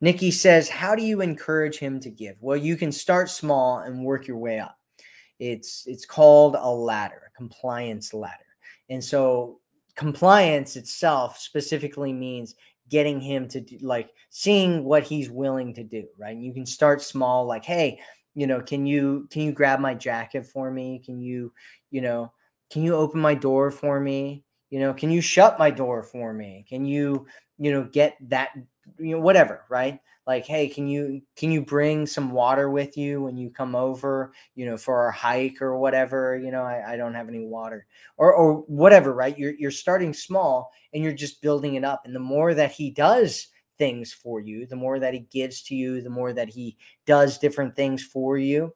Nikki says, How do you encourage him to give? Well, you can start small and work your way up. It's it's called a ladder, a compliance ladder. And so compliance itself specifically means getting him to do, like seeing what he's willing to do, right? And you can start small, like, hey, you know, can you can you grab my jacket for me? Can you, you know, can you open my door for me? You know, can you shut my door for me? Can you, you know, get that you know whatever right? Like hey can you can you bring some water with you when you come over you know for our hike or whatever? You know i, I don't have any water or or whatever right? You're you're starting small and you're just building it up. And the more that he does things for you the more that he gives to you the more that he does different things for you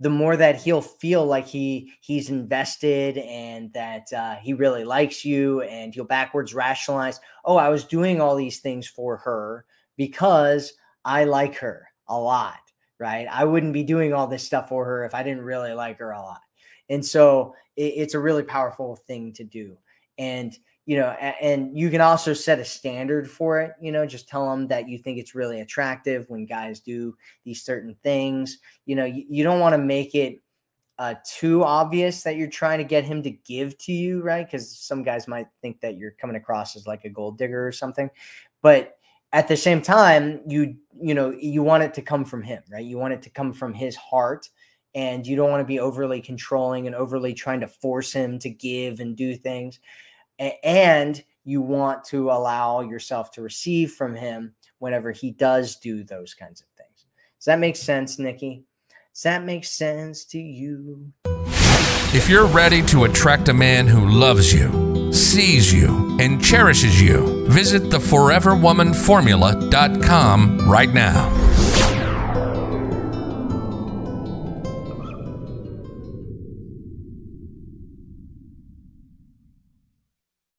the more that he'll feel like he he's invested and that uh, he really likes you and he'll backwards rationalize oh i was doing all these things for her because i like her a lot right? I wouldn't be doing all this stuff for her if i didn't really like her a lot. And so it, it's a really powerful thing to do. And you know, and you can also set a standard for it, you know, just tell them that you think it's really attractive when guys do these certain things. You know, you, you don't want to make it uh, too obvious that you're trying to get him to give to you, right? Because some guys might think that you're coming across as like a gold digger or something. But at the same time, you you know, you want it to come from him, right? You want it to come from his heart and you don't want to be overly controlling and overly trying to force him to give and do things and you want to allow yourself to receive from him whenever he does do those kinds of things. Does that make sense, Nikki? Does that make sense to you? If you're ready to attract a man who loves you, sees you, and cherishes you, visit theforeverwomanformula.com right now.